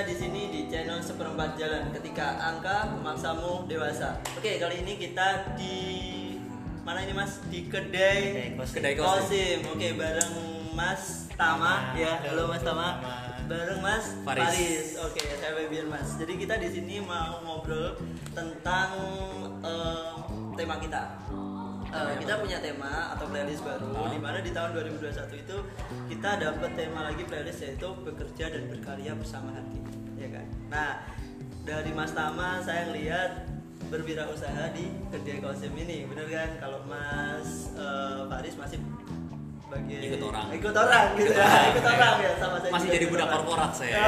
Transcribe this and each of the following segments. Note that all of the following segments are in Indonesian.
kita di sini di channel seperempat jalan ketika angka memaksamu dewasa. Oke, kali ini kita di mana ini Mas? Di kedai Kedai Kosim. Oke, bareng Mas Tama ya. Halo Mas Tama. Tama. Bareng Mas Faris. Oke, saya Febian Mas. Jadi kita di sini mau ngobrol tentang eh, tema kita. Eh, kita punya tema atau playlist baru Oh. di mana di tahun 2021 itu kita dapat tema lagi playlist yaitu bekerja dan berkarya bersama hati ya kan nah dari Mas Tama saya lihat berwirausaha di kedai kosim ini bener kan kalau Mas Faris masih sebagai Ikut orang. ikut orang gitu Ikut ya orang, ikut orang ya sama saya Masih jadi budak korporat saya.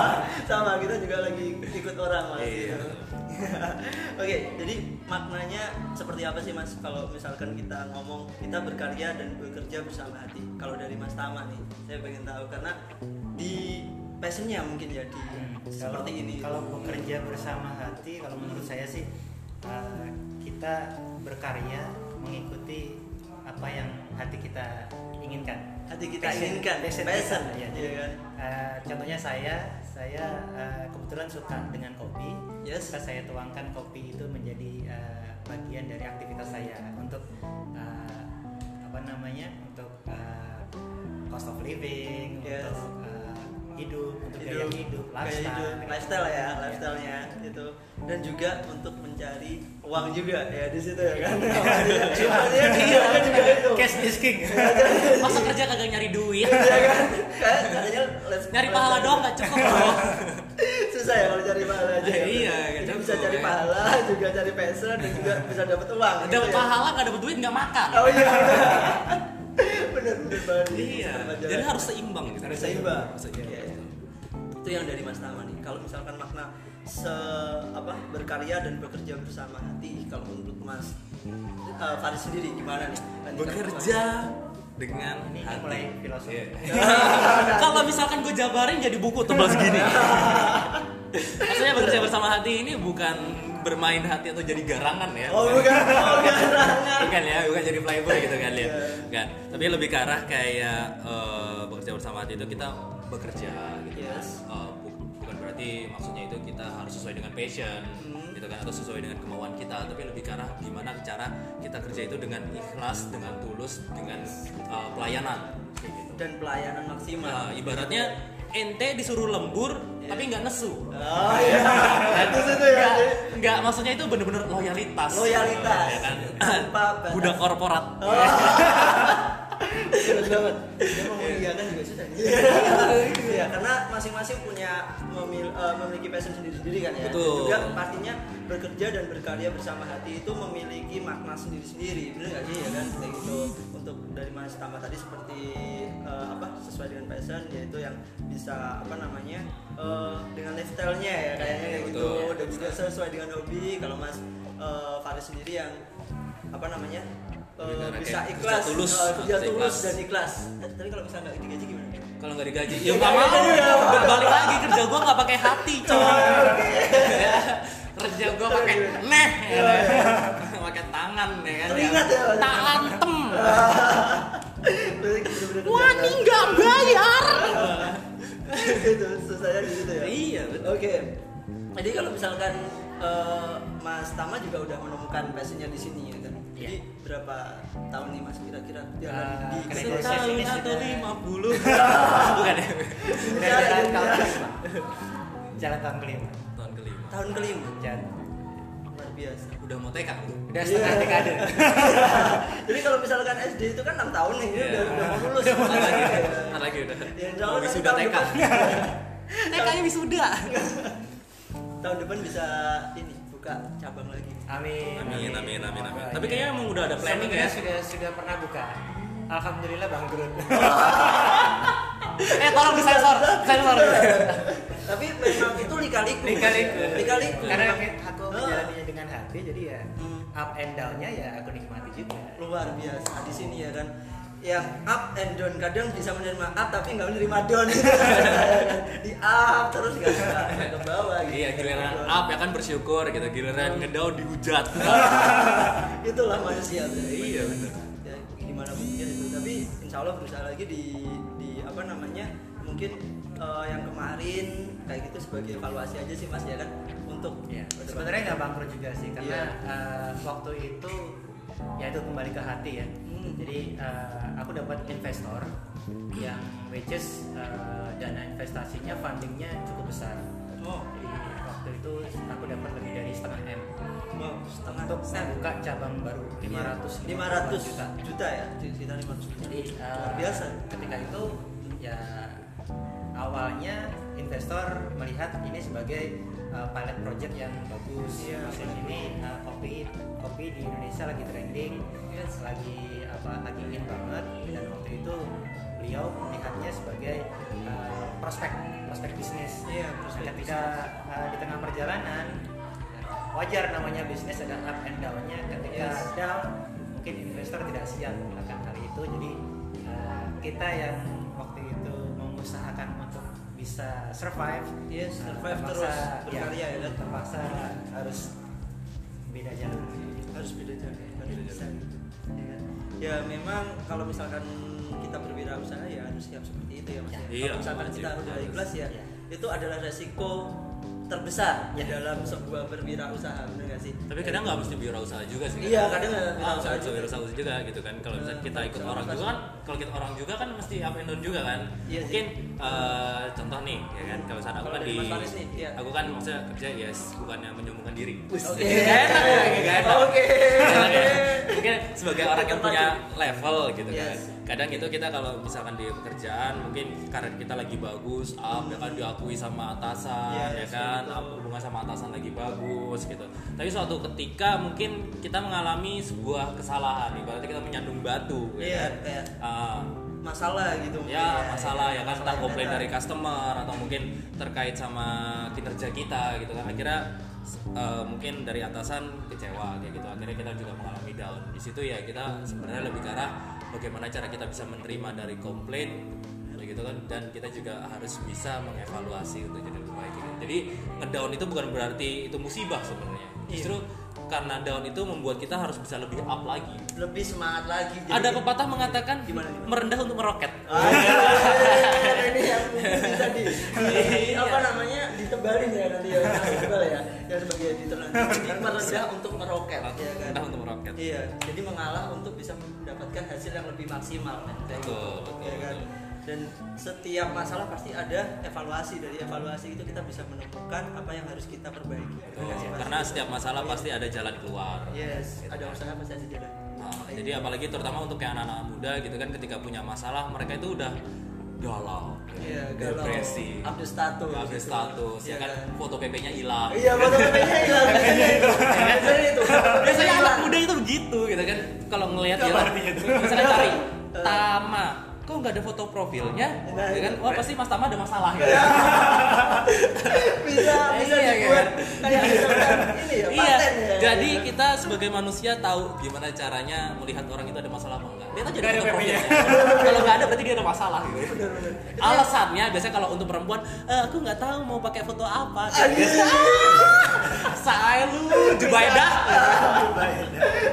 sama kita juga lagi ikut orang mas Iya. gitu. Oke, jadi maknanya seperti apa sih mas kalau misalkan kita ngomong kita berkarya dan bekerja bersama hati? Kalau dari Mas Tama nih, saya pengen tahu karena di passionnya mungkin ya di seperti kalau, ini. Kalau bekerja bersama hati, kalau menurut saya sih uh, kita berkarya mengikuti apa yang hati kita inginkan. Hati kita Passion- inginkan, passion passion, kita, ya, iya jadi, kan? uh, contohnya saya, saya uh, kebetulan suka dengan kopi. Yes. Maka saya tuangkan kopi itu menjadi uh, bagian dari aktivitas saya untuk uh, apa namanya untuk uh, cost of living, Yes. untuk uh, hidup, untuk Hidup, gaya hidup, gaya lifestyle, hidup, gitu. lifestyle ya, lifestyle-nya itu dan juga untuk mencari uang juga ya di situ ya kan. Maksudnya dia kan juga itu. Cash is king. Masa kerja kagak nyari duit? Iya kan? Kayak katanya Nyari pahala doang gak cukup bro. susah ya kalau cari pahala aja Eh, iya, Jadi kan bisa cari ya. pahala juga cari passion dan juga bisa dapat uang gitu Dapat ya. pahala gak dapat duit gak makan. oh iya banget Iya. Jadi harus seimbang gitu. harus seimbang Harus seimbang. Iya, iya. itu yang dari Mas Tama nih kalau misalkan makna se apa berkarya dan bekerja bersama hati kalau menurut Mas eh, Faris sendiri gimana nih Lanjutkan Bekerja dengan Ini hati. mulai filosofi. Iya. Kalau misalkan gue jabarin jadi buku tebal segini. Maksudnya bekerja bersama hati ini bukan bermain hati atau jadi garangan ya. oh bukan oh garangan bukan ya bukan jadi playboy gitu kan ya Iya. kan tapi lebih ke arah kayak eh, bekerja bersama hati itu kita bekerja gitu kan. Yes. Bu- bukan berarti maksudnya itu kita harus sesuai dengan passion Hmm. gitu kan atau sesuai dengan kemauan kita tapi lebih ke arah gimana cara kita kerja itu dengan ikhlas dengan tulus dengan eh, pelayanan gitu dan pelayanan maksimal Nah, ibaratnya ente disuruh lembur Iya. tapi nggak nesu oh iya itu situ ya Nggak, nggak maksudnya itu bener-bener loyalitas Loyalitas. ya kan budak korporat Oh. Bener banget. Dia mau mengiyakan juga Iya, karena masing-masing punya memil- eh, memiliki passion sendiri-sendiri kan ya. Betul. Juga pastinya bekerja dan berkarya bersama hati itu memiliki makna sendiri-sendiri. Bener gak sih ya kan? Kayak gitu. Untuk dari Mas Tama tadi seperti eh, apa sesuai dengan passion yaitu yang bisa apa namanya eh, dengan lifestyle-nya ya kayaknya kayak gitu dan juga sesuai dengan hobi. Kalau Mas eh, Faris sendiri yang apa namanya karena bisa ikhlas, kerja tulus, kerja tulus ikhlas. dan ikhlas. Tapi kalau misalnya nggak digaji gimana? Kalau nggak digaji ya nggak mau. Ya balik lagi kerja gua nggak pakai hati coy. Ya, kerja gua pakai neh ya kan? pakai tangan ya kan? Teringat ya, antem Bener-bener kerja wani nggak bayar. Gitu, susahnya di situ ya. iya betul. Oke. Jadi kalau misalkan eh, Mas Tama juga udah menemukan passionnya di sini ya kan. Jadi berapa tahun nih Mas kira-kira? Jalan Eh, di keren. kedai setahun ini atau sudah- lima puluh bukan ya Udah jalan tahun kelima. Jalan tahun kelima. tahun kelima tahun kelima. Jalan. Luar biasa. udah mau TK Udah setengah Iya. dekade. Jadi kalau misalkan SD itu kan 6 tahun nih, ini Iya. udah, udah mau lulus. Ntar lagi ntar lagi udah Ya, nanti wisuda tahun TK depan. TK nya wisuda tahun depan bisa ini buka cabang lagi. Amin. Amin, amin, amin, amin. Tapi iya. kayaknya emang udah ada planning ya. Sudah sudah pernah buka. Alhamdulillah bangkrut. Eh tolong disensor, sensor. Tapi memang itu lika-liku. Lika-liku. Lika-liku. Karena aku menjalaninya dengan hati, jadi ya up and down-nya ya aku nikmati juga. luar biasa di sini ya kan yang up and down kadang bisa menerima up tapi nggak menerima down di up terus nggak ke bawah gitu. Iya, giliran up ya kan bersyukur gitu, giliran ngedown dihujat. itulah manusia. Iya, bener. ya, gimana mungkin itu tapi insya Allah berusaha lagi di namanya mungkin eh, yang kemarin kayak gitu sebagai evaluasi aja sih mas ya kan untuk Ya, sebenarnya nggak bangkrut juga sih karena Iya. eh, waktu itu ya itu kembali ke hati ya. Hmm. Jadi eh, aku dapat investor yang which is eh, dana investasinya fundingnya cukup besar. oh, Jadi waktu itu aku dapat lebih dari setengah m setengah untuk sen membuka cabang baru 500 500 juta. juta ya sekitar 500 juta Jadi eh, luar biasa Ketika itu ya awalnya investor melihat ini sebagai uh, pilot project yang bagus. Pilot ini uh, kopi kopi di Indonesia lagi trending, Yes. lagi apa lagi in banget dan waktu itu beliau melihatnya sebagai uh, prospek prospek bisnis. Iya, prospek Ketika uh, di tengah perjalanan wajar namanya bisnis ada up and down-nya. Ketika Yes. down mungkin investor tidak siap akan hal itu jadi uh, kita yang mengusahakan untuk bisa survive Yes, uh, survive terpaksa- terus berkarya ya kan? terpaksa harus beda jalur harus beda jalan harus bisa gitu ya, kan? ya memang kalau misalkan kita berwirausaha ya harus siap seperti itu ya mas ya. Iya, kalau misalkan kita udah ikhlas ya Iya. itu adalah resiko terbesar Ya. dalam sebuah berwirausaha benar nggak sih Tapi kadang nggak mesti wirausaha juga sih. Iya, kadang nggak Ah, wirausaha nggak juga. wirausaha juga gitu kan. Kalau misalnya kita ikut Sama orang juga kan, kalau kita orang juga kan mesti up and down juga kan. Iya. Mungkin eh, contoh nih, ya kan. Kalau misalnya aku kan di, iya. aku kan maksudnya kerja yes, bukannya menyombongkan diri. Oke. Enak? Oke. Ya? Mungkin sebagai orang yang punya level gitu kan. Kadang itu kita kalau misalkan di pekerjaan mungkin karir kita lagi bagus, up ya kan diakui sama atasan Yes, ya kan, betul. up hubungan sama atasan lagi bagus gitu. Tapi suatu ketika mungkin kita mengalami sebuah kesalahan, ibaratnya kita menyandung batu ya Iya, kan. kayak Ah, masalah gitu ya masalah ya kan masalah entah yang komplain dari customer atau mungkin terkait sama kinerja kita gitu kan akhirnya eh, mungkin dari atasan kecewa kayak gitu akhirnya kita juga mengalami down di situ ya kita sebenarnya lebih ke arah bagaimana cara kita bisa menerima dari komplain gitu kan dan kita juga harus bisa mengevaluasi untuk jadi lebih baik gitu. jadi ngedown itu bukan berarti itu musibah sebenarnya Iya. justru karena down itu membuat kita harus bisa lebih up lagi lebih semangat lagi jadi- ada pepatah mengatakan Gimana, gimana? merendah untuk meroket Ah, iya, ini yang bisa di, di- Iya. apa namanya ditebalin ya nanti ya tebal ya yang sebagai editor nanti jadi merendah untuk meroket ya kan Merendah untuk meroket. iya jadi mengalah untuk bisa mendapatkan hasil yang lebih maksimal kan gitu. Betul, betul, ya kan betul. Dan setiap masalah pasti ada evaluasi dari evaluasi itu kita bisa menemukan apa yang harus kita perbaiki sih, Mas? Karena setiap masalah pasti ada jalan keluar. yes ada usaha pasti ada jalan Nah, jadi apalagi terutama untuk kayak anak-anak muda gitu kan ketika punya masalah mereka itu udah galau, Iya, galau. depresi, Update status update gitu. status, Iya ya kan kan? foto PP-nya hilang. Iya, foto PP-nya hilang. Biasanya itu. Biasanya itu. Biasanya anak muda itu begitu gitu kan. Kalau ngelihat ya, misalnya cari Tama, kok nggak ada foto profilnya? Nah, ya kan, wah pasti Mas Tama ada masalah gitu. bisa bisa Iya, dibuat kan? kayak misalkan ini ya iya, ya. jadi kita sebagai manusia tahu gimana caranya melihat orang itu ada masalah apa enggak. Lihat aja Nggak di ada profilnya. Kalau nggak ada berarti dia ada masalah gitu. Bener, bener. Alasannya biasanya kalau untuk perempuan, "Eh, aku nggak tahu mau pakai foto apa. Anjir. Saya lu Jubaida.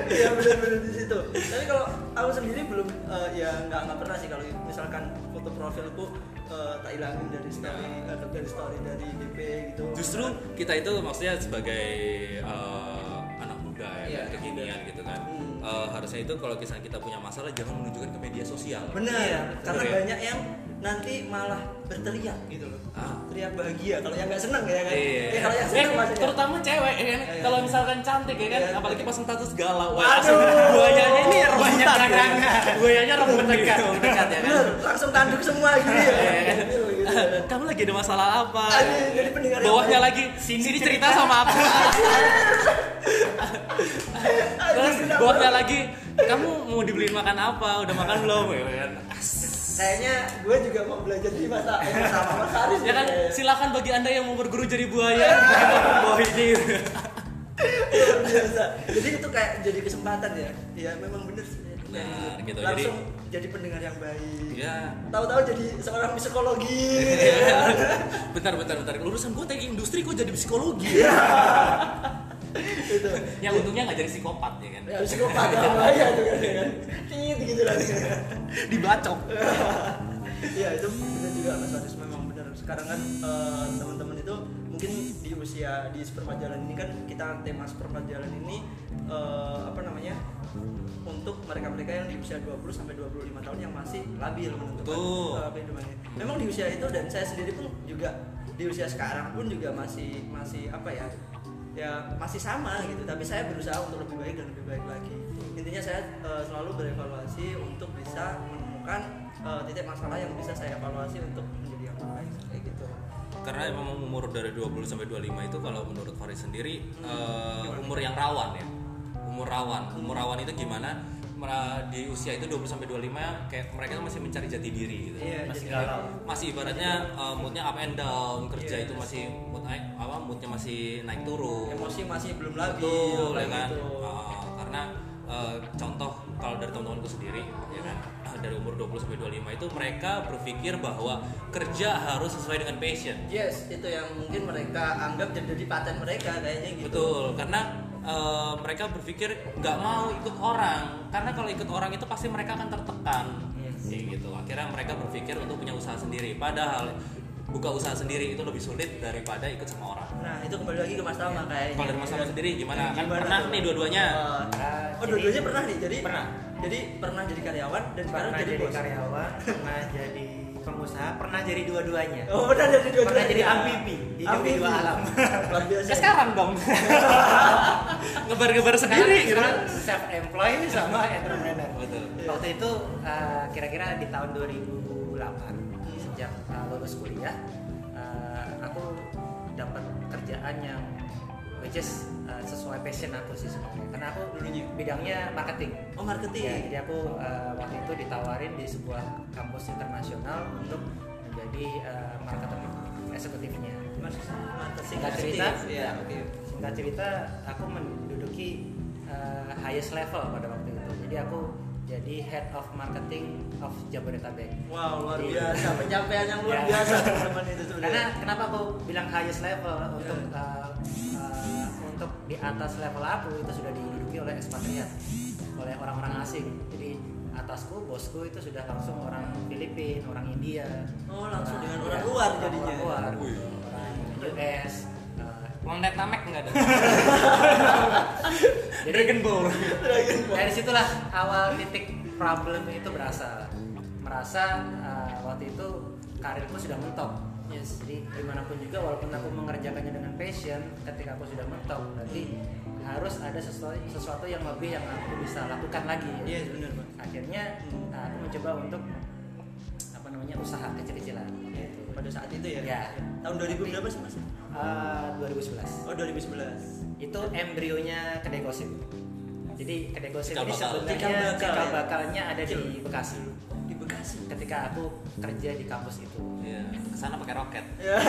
Iya benar-benar di situ. Tapi kalau aku sendiri belum eh, ya nggak nggak pernah sih kalau misalkan foto profilku eh, tak hilangin dari story atau dari story dari DP gitu. Justru kita itu maksudnya sebagai anak muda ya, Iya, kan, kekinian gitu kan. Hmm. Eh, harusnya itu kalau misalnya kita punya masalah jangan menunjukkan ke media sosial. Benar, Iya, karena ya. banyak yang nanti malah berteriak gitu loh. Ah. Teriak bahagia kalau yang nggak seneng ya kan. Iya. Eh, kalau yang Eh, seneng maksudnya. terutama cewek ya kan. Iya. Kalau misalkan cantik ya kan, Iya. apalagi pasang status galau. Wah, langsung buayanya ini Banyak ya. larangan. Buayanya rebutan dekat, dekat ya kan. Bener, langsung tanduk semua gini ya. Iya, kan? Gitu, gitu, gitu. Kamu lagi ada masalah apa? Aduh, jadi pendengar Bawahnya lagi sini cerita sama aku. Terus bawahnya lagi kamu mau dibeliin makan apa? Udah makan belum? Ya? Kayaknya gue juga mau belajar di masa eh, sama Mas Haris. Ya kan, nih. silakan bagi anda yang mau berguru jadi buaya. Bawah ini. Biasa. Jadi itu kayak jadi kesempatan ya. Ya memang bener sih. Benar, gitu. Langsung jadi, pendengar yang baik. Ya, Tahu-tahu jadi seorang psikologi. Iya. bentar, bentar, bentar. Lulusan gue teknik industri kok jadi psikologi. itu. Yang untungnya nggak jadi psikopat ya kan. Ya, psikopat yang bahaya tuh kan. ya kan. Tit gitu lah. Dibacok. Iya itu benar juga Mas Wadis memang benar. Sekarang kan eh, teman-teman itu mungkin di usia di seperempat jalan ini kan kita tema seperempat jalan ini eh, apa namanya untuk mereka-mereka yang di usia 20 sampai 25 tahun yang masih labil menentukan eh, kehidupannya. Memang di usia itu dan saya sendiri pun juga di usia sekarang pun juga masih masih apa ya ya masih sama gitu tapi saya berusaha untuk lebih baik dan lebih baik lagi. Intinya saya eh, selalu berevaluasi untuk bisa menemukan eh, titik masalah yang bisa saya evaluasi untuk menjadi yang terbaik kayak gitu. Karena memang umur dari 20 sampai 25 itu kalau menurut Faris sendiri eh, umur yang rawan ya? Umur rawan. Umur rawan itu gimana di usia itu 20 sampai 25 kayak mereka masih mencari jati diri gitu Iya, Masih galau. masih ibaratnya eh, moodnya up and down kerja Iya. itu masih mood naik apa moodnya masih naik turun emosi masih belum labil Betul, ya kan gitu. Ah, karena eh, contoh kalau dari teman-temanku sendiri ya kan ah, dari umur 20 sampai 25 itu mereka berpikir bahwa kerja harus sesuai dengan passion yes itu yang mungkin mereka anggap jadi paten mereka kayaknya gitu Betul, karena eh, mereka berpikir nggak mau ikut orang, karena kalau ikut orang itu pasti mereka akan tertekan, Kayak gitu. Akhirnya mereka berpikir untuk punya usaha sendiri, padahal buka usaha sendiri itu lebih sulit daripada ikut sama orang. nah itu kembali lagi ke Mas Tama kayaknya Kalau dari Mas Tama sendiri gimana? Kan Gimana pernah tuh? nih dua-duanya. Oh, Ah, oh dua-duanya pernah nih jadi Pernah. jadi pernah jadi karyawan dan sekarang pernah jadi, jadi, bos karyawan pernah jadi pengusaha pernah jadi dua-duanya oh pernah jadi dua pernah jadi amfibi hidup di dua alam luar biasa Ya sekarang dong. Ngebar-ngebar sendiri gitu. sekarang self employed sama entrepreneur Betul. waktu itu uh, kira-kira di tahun 2008 sejak uh, lulus kuliah uh, aku dapat kerjaan yang which is uh, sesuai passion aku sih sebenarnya karena aku Dulunya? bidangnya marketing oh marketing Ya, jadi aku uh, waktu itu ditawarin di sebuah kampus internasional untuk menjadi uh, marketing eksekutifnya. Singkat cerita, ya oke Singkat cerita, aku menduduki uh, highest level pada waktu itu. Jadi aku jadi head of marketing of Jabodetabek. wow luar Jadi- biasa pencapaian yang luar Ya. biasa teman-teman itu sebenarnya Karena kenapa aku bilang highest level untuk Ya. uh, uh, untuk di atas level aku itu sudah diduduki oleh ekspatriat, oleh orang-orang asing. Jadi atasku, bosku itu sudah langsung orang Filipina, orang India. Oh, langsung dengan ya, orang luar orang jadinya. luar, Wih. orang US. Mau naik namek nggak ada? jadi Dragon Ball. dari situlah awal titik problem itu berasal merasa uh, waktu itu karirku sudah mentok Yes. jadi di mana pun juga walaupun aku mengerjakannya dengan passion ketika aku sudah mentok berarti harus ada sesuatu sesuatu yang lebih yang aku bisa lakukan lagi iya benar Pak. akhirnya Hmm. aku mencoba untuk apa namanya usaha kecil-kecilan gitu. pada saat itu ya, Ya. tahun 2000 berapa sih mas Uh, 2011 oh 2011 itu embrionya kedai gosip jadi kedai gosip ini sebenarnya Cikal ya? bakalnya ada di. Bekasi Bekasi ketika aku kerja di kampus itu. Iya, ke sana pakai roket. ya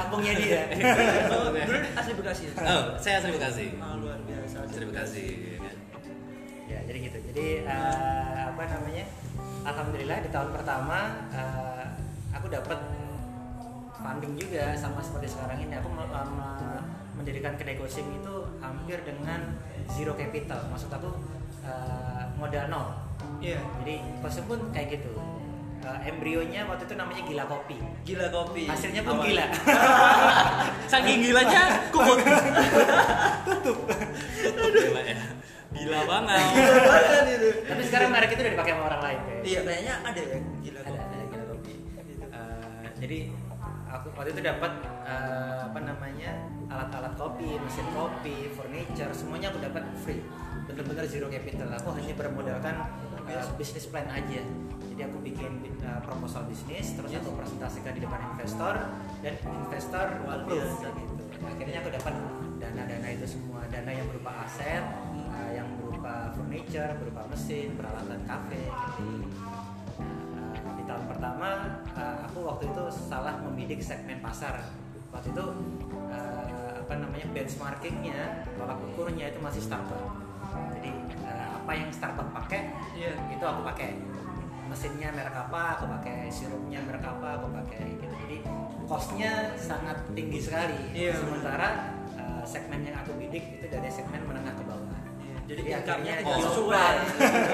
kampungnya dia. Oh, dulu asli Bekasi ya? Oh, saya asli Bekasi. Ah, luar biasa. Asli Bekasi. ya kan? ya jadi gitu. Jadi eh, apa namanya? Alhamdulillah di tahun pertama eh, aku dapat funding juga sama seperti sekarang ini. Aku me- mendirikan kedai itu hampir dengan zero capital. Maksud aku eh, modal nol iya Jadi kostum pun kayak gitu. Uh, embrionya waktu itu namanya gila kopi. gila kopi Hasilnya pun Awal. gila. Saking gilanya kukut. Tutup. Gila ya. Gila banget. Gila banget itu Tapi sekarang merek itu udah dipakai sama orang lain kayak. iya kayaknya ada ya gila kopi ada gila kopi. Uh, jadi aku waktu itu dapat uh, apa namanya alat-alat kopi, mesin kopi, furniture, semuanya aku dapat free. Bener-bener zero capital. Aku hanya bermodalkan uh, bisnis plan aja. Jadi aku bikin uh, proposal bisnis, terus aku presentasikan di depan investor dan investor approve gitu. Akhirnya aku dapat dana-dana itu semua, dana yang berupa aset, uh, yang berupa furniture, berupa mesin, peralatan kafe. gitu. Nah, di tahun pertama uh, aku waktu itu salah membidik segmen pasar. Waktu itu uh, apa namanya benchmarkingnya, tolak ukurnya itu masih Starbucks. Apa yang Starbucks pakai, Iya. itu aku pakai. Mesinnya merek apa, aku pakai sirupnya merek apa, aku pakai gitu. Jadi costnya sangat tinggi sekali. Iya, Sementara uh, segmen yang aku bidik itu dari segmen menengah ke bawah. Iya. jadi Jadi akhirnya oh. sesuai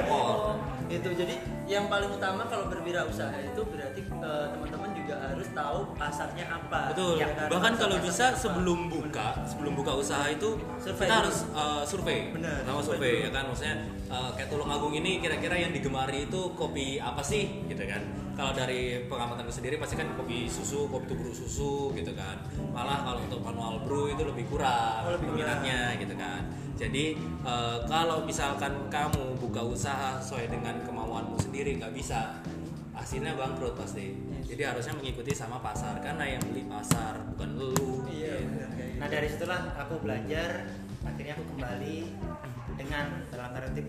Oh. Itu jadi yang paling utama kalau berwirausaha itu berarti eh, teman-teman juga harus tahu pasarnya apa Betul. ya kan? Bahkan kalau bisa apa. sebelum buka, sebelum buka usaha itu Survei kita dulu. harus uh, survei. Benar, Pertama survei ya kan maksudnya uh, kayak Tulung Agung ini kira-kira yang digemari itu kopi apa sih gitu kan. Kalau dari pengamatanku sendiri pasti kan kopi susu, kopi tubruk susu gitu kan. Malah kalau untuk manual brew itu lebih kurang Oh, lebih kurang. peminatnya gitu kan. Jadi uh, kalau misalkan kamu buka usaha sesuai dengan kemauanmu sendiri nggak bisa hasilnya bangkrut pasti. Jadi harusnya mengikuti sama pasar karena yang beli pasar bukan lu. iya Gitu. benar kayak Nah gitu. dari situlah aku belajar, akhirnya aku kembali dengan dalam tanda kutip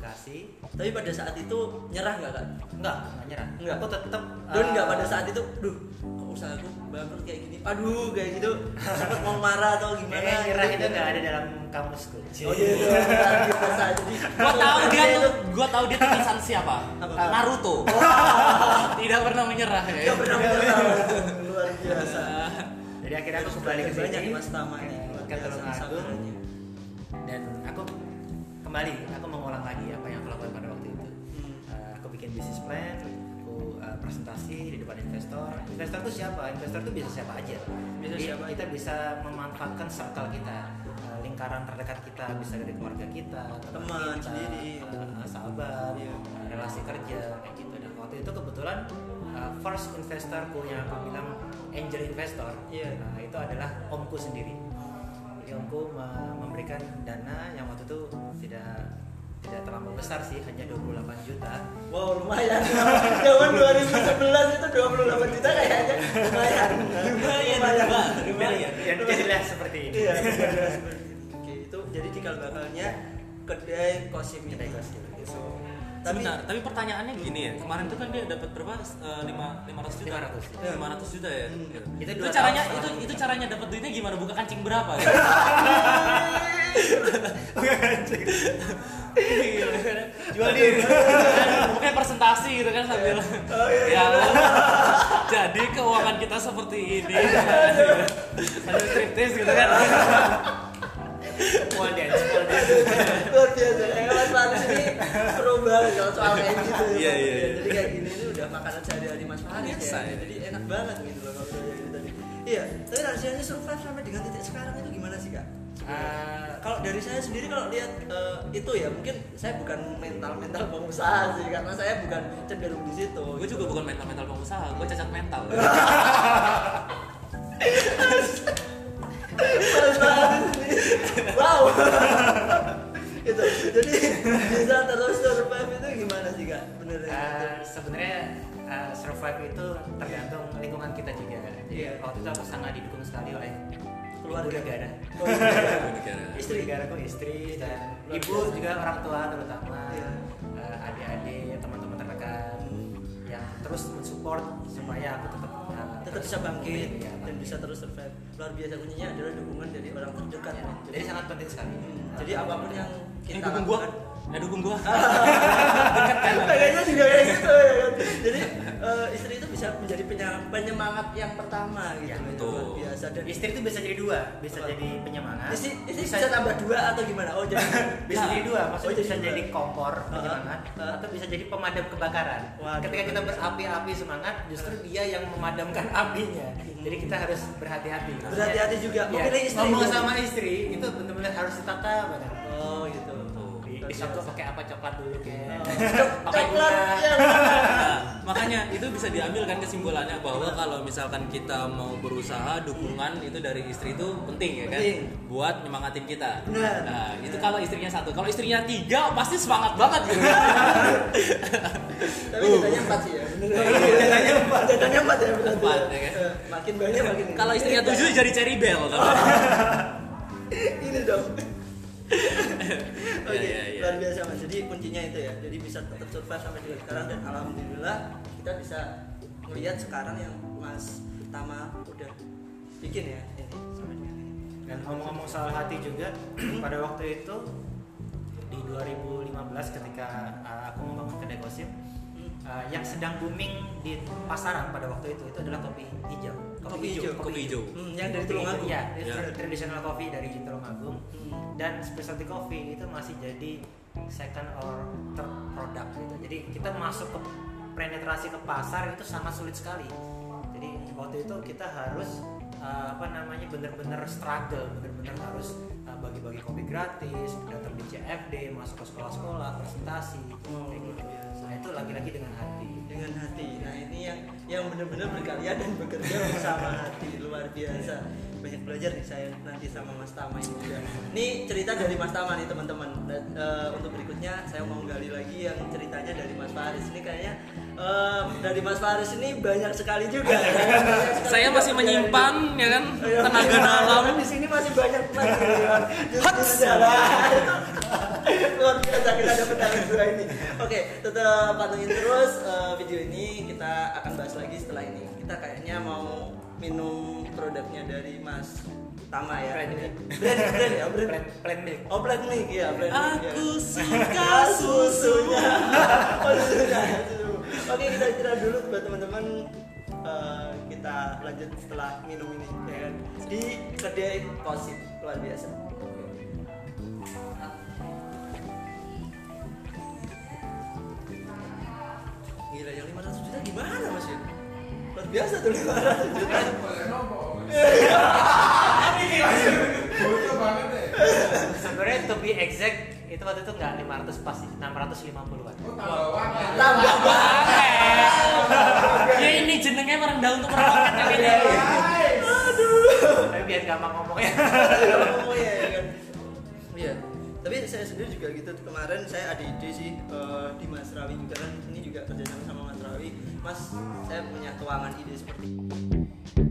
Bekasi. tapi pada saat itu nyerah nggak kan Enggak, enggak nyerah. Enggak. Aku tetap dan eh, nggak pada saat itu duh kok usahaku bangkrut kayak gini aduh kayak gitu sempat mau marah atau gimana Kayaknya nyerah gitu. itu enggak ada dalam kamusku. oh iya iya biasa jadi Gua tahu dia itu tuh, gua tahu dia tulisan siapa? Apa? Naruto. Tidak pernah menyerah ya. nggak pernah menyerah luar biasa Jadi akhirnya aku kembali ke banyak sini. mas Tama ini luar ke Tulung Agung dan aku kembali, aku mengulang lagi apa yang aku lakukan pada waktu itu. Eh, aku bikin bisnis plan, aku eh, presentasi di depan investor. Investor itu siapa? Investor itu bisa siapa aja. Bisa Jadi siapa kita bisa memanfaatkan circle kita, eh, lingkaran terdekat kita, bisa dari keluarga kita, Teman kita, sendiri. eh, sahabat, Iya. eh, relasi kerja kayak gitu. Dan waktu itu kebetulan eh, first investorku yang aku bilang angel investor, Iya. nah, itu adalah omku sendiri. Me- memberikan dana yang waktu itu tidak tidak terlalu besar sih, hanya 28 juta. Wow lumayan Zaman 2011 itu 28 juta kayaknya Lumayan Lumayan, Mbak. Lumayan. Dan jadilah seperti ini. Iya seperti itu. Oke itu jadi cikal bakalnya Kedai Kosim Kedai Kosim. Gitu. Tapi Sebentar, tapi pertanyaannya gini ya. Kemarin tuh kan dia dapat berapa? Eh, lima lima ratus juta. 500. Lima ratus juta ya. Hmm. Gitu. Itu Itu, caranya itu itu caranya dapat duitnya gimana? Buka kancing berapa? Gitu. Jual diri. Mungkin presentasi gitu kan sambil Oh, iya, ya jadi keuangan kita seperti ini sambil striptis gitu kan Pole dance, pole dance. luar biasa. Ya Mas Faris ini pro banget kalau soal kayak gitu. Iya, iya, iya. jadi kayak gini ini udah makanan sehari-hari Mas Faris ya. ya. jadi enak banget gitu loh kalau kayak gitu tadi. Iya tapi rahasianya survive sampai dengan titik sekarang itu gimana sih kak? Eh, kalau dari saya sendiri kalau lihat eh, itu ya mungkin saya bukan mental mental pengusaha sih karena saya bukan cenderung di situ. Gue juga bukan mental mental pengusaha gue cacat mental. Mas wow itu jadi bisa terus survive itu gimana sih kak bener eh, sebenarnya eh, survive itu tergantung lingkungan kita juga. Jadi Iya. waktu itu aku sangat didukung sekali oleh Keluarga. negara. Oh, iya. negara. Istri negaraku istri dan ibu juga orang tua terutama Iya. eh, adik-adik teman-teman terdekat yang terus mensupport supaya aku tetap tetap bisa bangkit Iya, dan bangkit. bisa terus survive. Luar biasa kuncinya adalah dukungan dari orang terdekat. Ya, jadi, sangat penting sekali. hmm, jadi apa pun yang eh kita dukung gua. lakukan eh dukung gua. Kayaknya juga kayak gitu ya. Kan jadi eh, istri itu bisa menjadi penyemangat yang pertama gitu Ya, Itu betul. biasa dan Istri itu bisa jadi dua, bisa Apa? jadi penyemangat. istri, istri bisa, tambah dua atau gimana oh jadi bisa jadi dua, maksudnya Oh, jadi bisa dua. jadi kompor penyemangat ah. atau bisa jadi pemadam kebakaran. Waduh. Ketika kita berapi-api semangat, justru dia yang memadamkan apinya. Jadi kita harus berhati-hati. Berhati-hati juga. ya, Memilih istri ngomong juga. sama istri itu benar-benar harus ditata banget. oh gitu Di- Disuruh pakai apa coklat dulu kayak. Oh. Pakai coklat gula. Makanya itu bisa diambil kan kesimpulannya bahwa kalau misalkan kita mau berusaha dukungan itu dari istri itu penting ya kan Penting. buat nyemangatin kita. Nah, itu kalau istrinya satu, kalau istrinya tiga pasti semangat banget gitu. tapi jatahnya empat sih ya bener jatahnya empat jatahnya empat ya berarti Empat, ya. kan? Eh, makin banyak makin kalau istrinya tujuh jadi cherry bell ini dong Oke, iya, iya. luar biasa mas. Jadi kuncinya itu ya. Jadi bisa tetap survive sampai dengan sekarang dan alhamdulillah kita bisa melihat sekarang yang Mas Tama udah bikin ya ini ini. Dan ngomong-ngomong soal hati juga, pada waktu itu di 2015 ketika uh, aku membangun kedai gosip. Uh, yang sedang booming di pasaran pada waktu itu itu adalah kopi hijau. Kopi hijau. Kopi hijau. Hmm, yang dari Kopi Tulungagung. Iya, Ya. tra- traditional coffee dari Tulungagung Hmm. dan specialty coffee itu masih jadi second or third product gitu. Jadi kita masuk ke penetrasi ke pasar itu sangat sulit sekali. Jadi waktu itu kita harus uh, apa namanya benar-benar struggle, benar-benar harus uh, bagi-bagi kopi gratis, datang di CFD, masuk ke sekolah-sekolah, presentasi, Oh, kayak gitu. Itu lagi-lagi dengan hati. dengan hati. Nah ini yang yang benar-benar berkarya dan bekerja bersama hati luar biasa. Banyak belajar nih saya nanti sama Mas Tama ini juga. Ini cerita dari Mas Tama nih teman-teman. Dan, eh, untuk berikutnya saya mau gali lagi yang ceritanya dari Mas Faris. Ini kayaknya eh, dari Mas Faris ini banyak sekali juga. ya. Banyak sekali Saya juga masih menyimpan ya kan Iya, tenaga dalam. Di sini masih banyak banget. Luar biasa kita dapat talent dua ini. Oke, tetap pantengin terus eh, video ini. Kita akan bahas lagi setelah ini. Kita kayaknya mau minum produknya dari Mas Tama ya. Brand Brand, milk. brand, ya, brand. Plan, plan milk. Oh, Black Milk ya, Black Milk. ya. Aku suka susunya. oh, susunya. susu. Oke, kita istirahat dulu buat teman-teman. Eh, kita lanjut setelah minum ini ya kan di kedai kosit luar biasa. Biasa tuh 500 juta. Sebenarnya to be exact itu waktu itu nggak 500 pasti 650-an. Tambah banget. Ya ini jenengnya merendah untuk meroket kayaknya. Tapi biar gampang ngomongnya. Saya sendiri juga gitu. Kemarin saya ada ide sih eh, di Mas Rawi juga kan. Ini juga kerjasama sama Mas Rawi Mas saya punya keuangan ide seperti ini